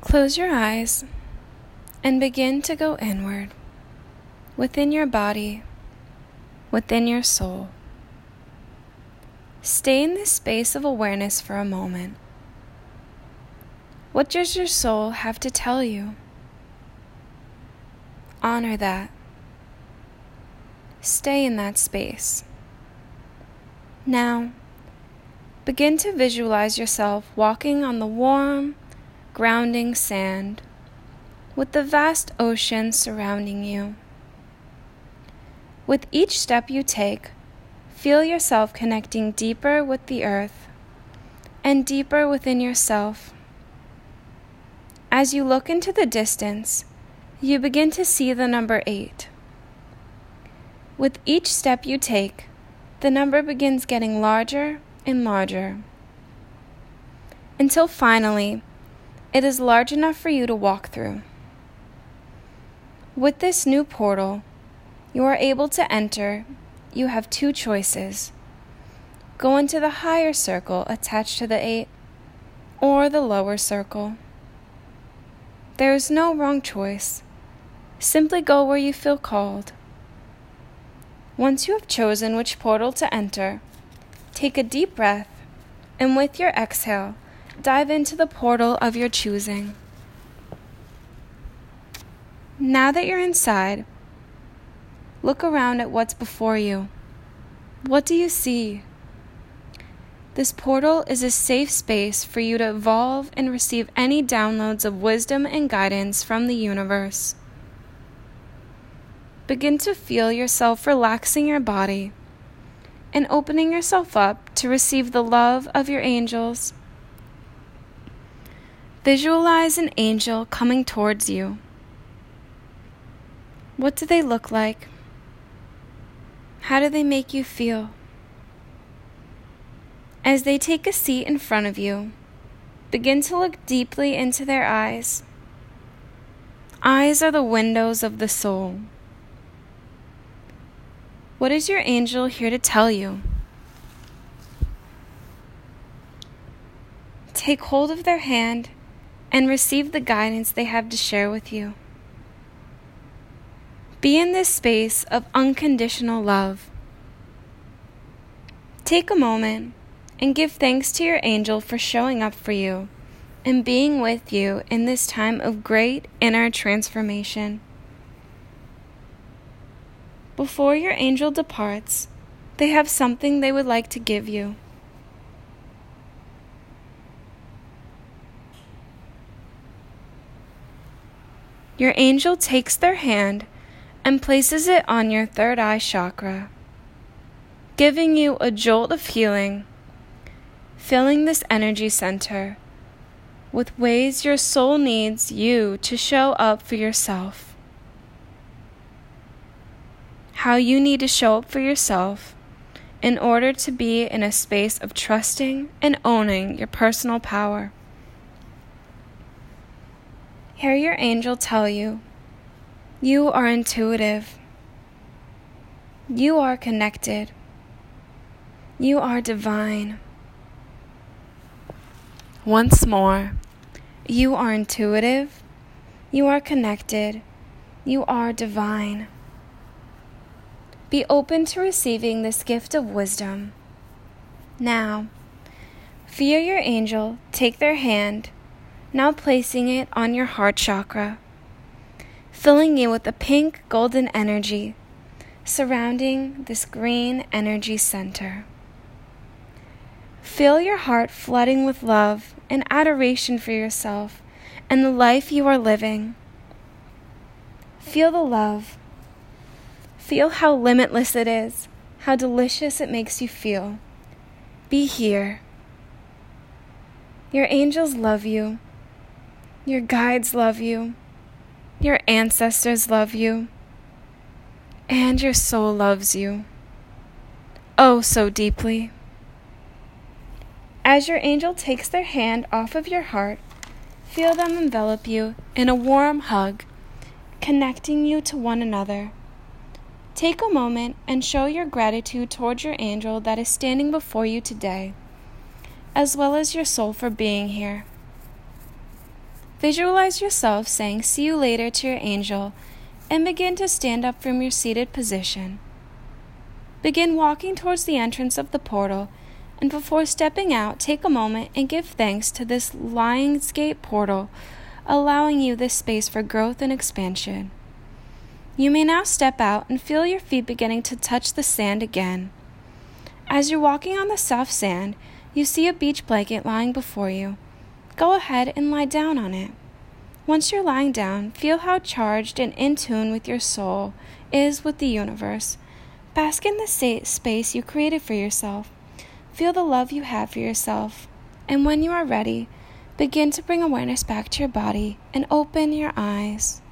Close your eyes and begin to go inward within your body, within your soul. Stay in this space of awareness for a moment. What does your soul have to tell you? Honor that. Stay in that space. Now, begin to visualize yourself walking on the warm, grounding sand with the vast ocean surrounding you. With each step you take, feel yourself connecting deeper with the earth and deeper within yourself. As you look into the distance, you begin to see the number eight. With each step you take, the number begins getting larger and larger until finally it is large enough for you to walk through. With this new portal, you are able to enter. You have two choices go into the higher circle attached to the eight, or the lower circle. There is no wrong choice. Simply go where you feel called. Once you have chosen which portal to enter, take a deep breath and with your exhale, dive into the portal of your choosing. Now that you're inside, look around at what's before you. What do you see? This portal is a safe space for you to evolve and receive any downloads of wisdom and guidance from the universe. Begin to feel yourself relaxing your body and opening yourself up to receive the love of your angels. Visualize an angel coming towards you. What do they look like? How do they make you feel? As they take a seat in front of you, begin to look deeply into their eyes. Eyes are the windows of the soul. What is your angel here to tell you? Take hold of their hand and receive the guidance they have to share with you. Be in this space of unconditional love. Take a moment and give thanks to your angel for showing up for you and being with you in this time of great inner transformation. Before your angel departs, they have something they would like to give you. Your angel takes their hand and places it on your third eye chakra, giving you a jolt of healing, filling this energy center with ways your soul needs you to show up for yourself how you need to show up for yourself in order to be in a space of trusting and owning your personal power. Hear your angel tell you you are intuitive, you are connected, you are divine. Once more, you are intuitive, you are connected, you are divine. Be open to receiving this gift of wisdom. Now, feel your angel take their hand, now placing it on your heart chakra, filling you with a pink golden energy surrounding this green energy center. Feel your heart flooding with love and adoration for yourself and the life you are living. Feel the love Feel how limitless it is, how delicious it makes you feel. Be here. Your angels love you. Your guides love you. Your ancestors love you. And your soul loves you. Oh, so deeply. As your angel takes their hand off of your heart, feel them envelop you in a warm hug, connecting you to one another. Take a moment and show your gratitude towards your angel that is standing before you today, as well as your soul for being here. Visualize yourself saying, See you later to your angel, and begin to stand up from your seated position. Begin walking towards the entrance of the portal, and before stepping out, take a moment and give thanks to this Lionsgate portal, allowing you this space for growth and expansion. You may now step out and feel your feet beginning to touch the sand again. As you're walking on the soft sand, you see a beach blanket lying before you. Go ahead and lie down on it. Once you're lying down, feel how charged and in tune with your soul is with the universe. Bask in the space you created for yourself. Feel the love you have for yourself. And when you are ready, begin to bring awareness back to your body and open your eyes.